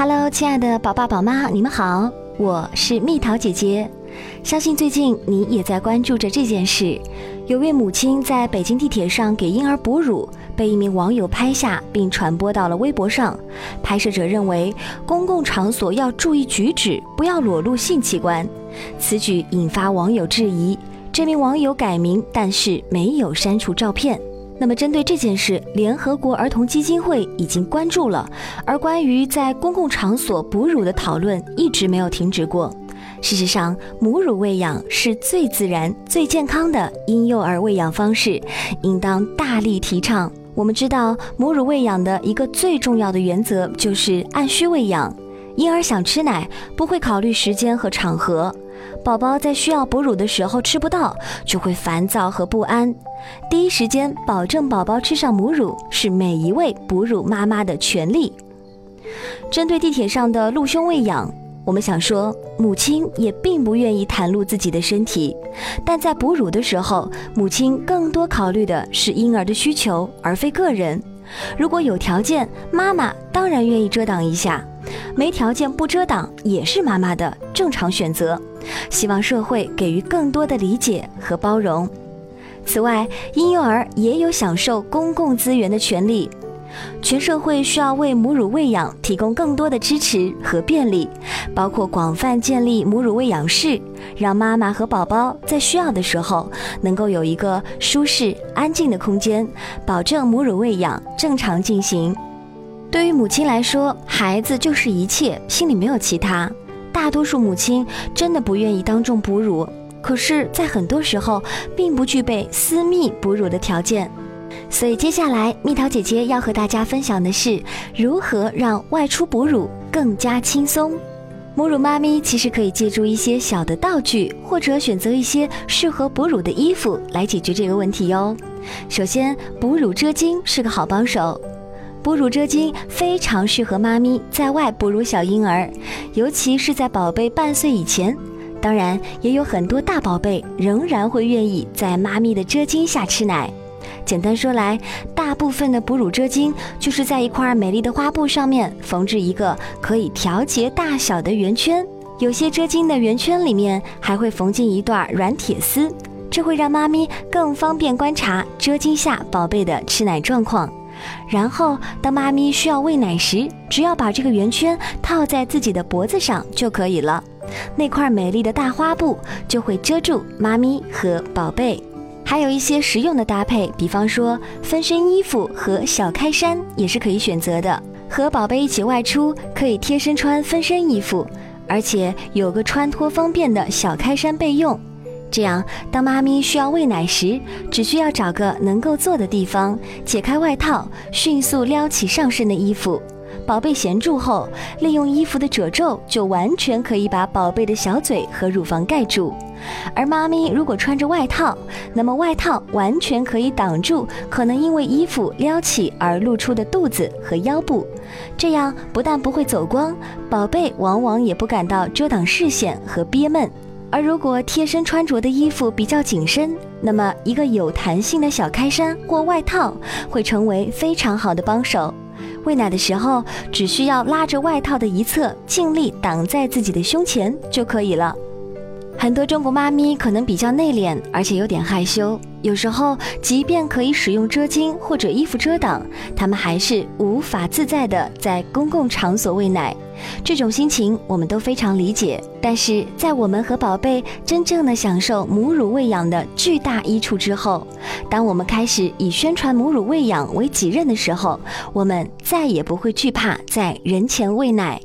Hello，亲爱的宝爸宝妈，你们好，我是蜜桃姐姐。相信最近你也在关注着这件事。有位母亲在北京地铁上给婴儿哺乳，被一名网友拍下并传播到了微博上。拍摄者认为，公共场所要注意举止，不要裸露性器官。此举引发网友质疑。这名网友改名，但是没有删除照片。那么，针对这件事，联合国儿童基金会已经关注了，而关于在公共场所哺乳的讨论一直没有停止过。事实上，母乳喂养是最自然、最健康的婴幼儿喂养方式，应当大力提倡。我们知道，母乳喂养的一个最重要的原则就是按需喂养。婴儿想吃奶，不会考虑时间和场合。宝宝在需要哺乳的时候吃不到，就会烦躁和不安。第一时间保证宝宝吃上母乳，是每一位哺乳妈妈的权利。针对地铁上的露胸喂养，我们想说，母亲也并不愿意袒露自己的身体，但在哺乳的时候，母亲更多考虑的是婴儿的需求，而非个人。如果有条件，妈妈当然愿意遮挡一下；没条件不遮挡也是妈妈的正常选择。希望社会给予更多的理解和包容。此外，婴幼儿也有享受公共资源的权利。全社会需要为母乳喂养提供更多的支持和便利，包括广泛建立母乳喂养室，让妈妈和宝宝在需要的时候能够有一个舒适、安静的空间，保证母乳喂养正常进行。对于母亲来说，孩子就是一切，心里没有其他。大多数母亲真的不愿意当众哺乳，可是，在很多时候并不具备私密哺乳的条件。所以，接下来蜜桃姐姐要和大家分享的是如何让外出哺乳更加轻松。母乳妈咪其实可以借助一些小的道具，或者选择一些适合哺乳的衣服来解决这个问题哟。首先，哺乳遮巾是个好帮手。哺乳遮巾非常适合妈咪在外哺乳小婴儿，尤其是在宝贝半岁以前。当然，也有很多大宝贝仍然会愿意在妈咪的遮巾下吃奶。简单说来，大部分的哺乳遮巾就是在一块美丽的花布上面缝制一个可以调节大小的圆圈，有些遮巾的圆圈里面还会缝进一段软铁丝，这会让妈咪更方便观察遮巾下宝贝的吃奶状况。然后，当妈咪需要喂奶时，只要把这个圆圈套在自己的脖子上就可以了。那块美丽的大花布就会遮住妈咪和宝贝。还有一些实用的搭配，比方说分身衣服和小开衫也是可以选择的。和宝贝一起外出，可以贴身穿分身衣服，而且有个穿脱方便的小开衫备用。这样，当妈咪需要喂奶时，只需要找个能够坐的地方，解开外套，迅速撩起上身的衣服。宝贝衔住后，利用衣服的褶皱，就完全可以把宝贝的小嘴和乳房盖住。而妈咪如果穿着外套，那么外套完全可以挡住可能因为衣服撩起而露出的肚子和腰部。这样不但不会走光，宝贝往往也不感到遮挡视线和憋闷。而如果贴身穿着的衣服比较紧身，那么一个有弹性的小开衫或外套会成为非常好的帮手。喂奶的时候，只需要拉着外套的一侧，尽力挡在自己的胸前就可以了。很多中国妈咪可能比较内敛，而且有点害羞。有时候，即便可以使用遮巾或者衣服遮挡，他们还是无法自在的在公共场所喂奶。这种心情我们都非常理解。但是在我们和宝贝真正的享受母乳喂养的巨大益处之后，当我们开始以宣传母乳喂养为己任的时候，我们再也不会惧怕在人前喂奶。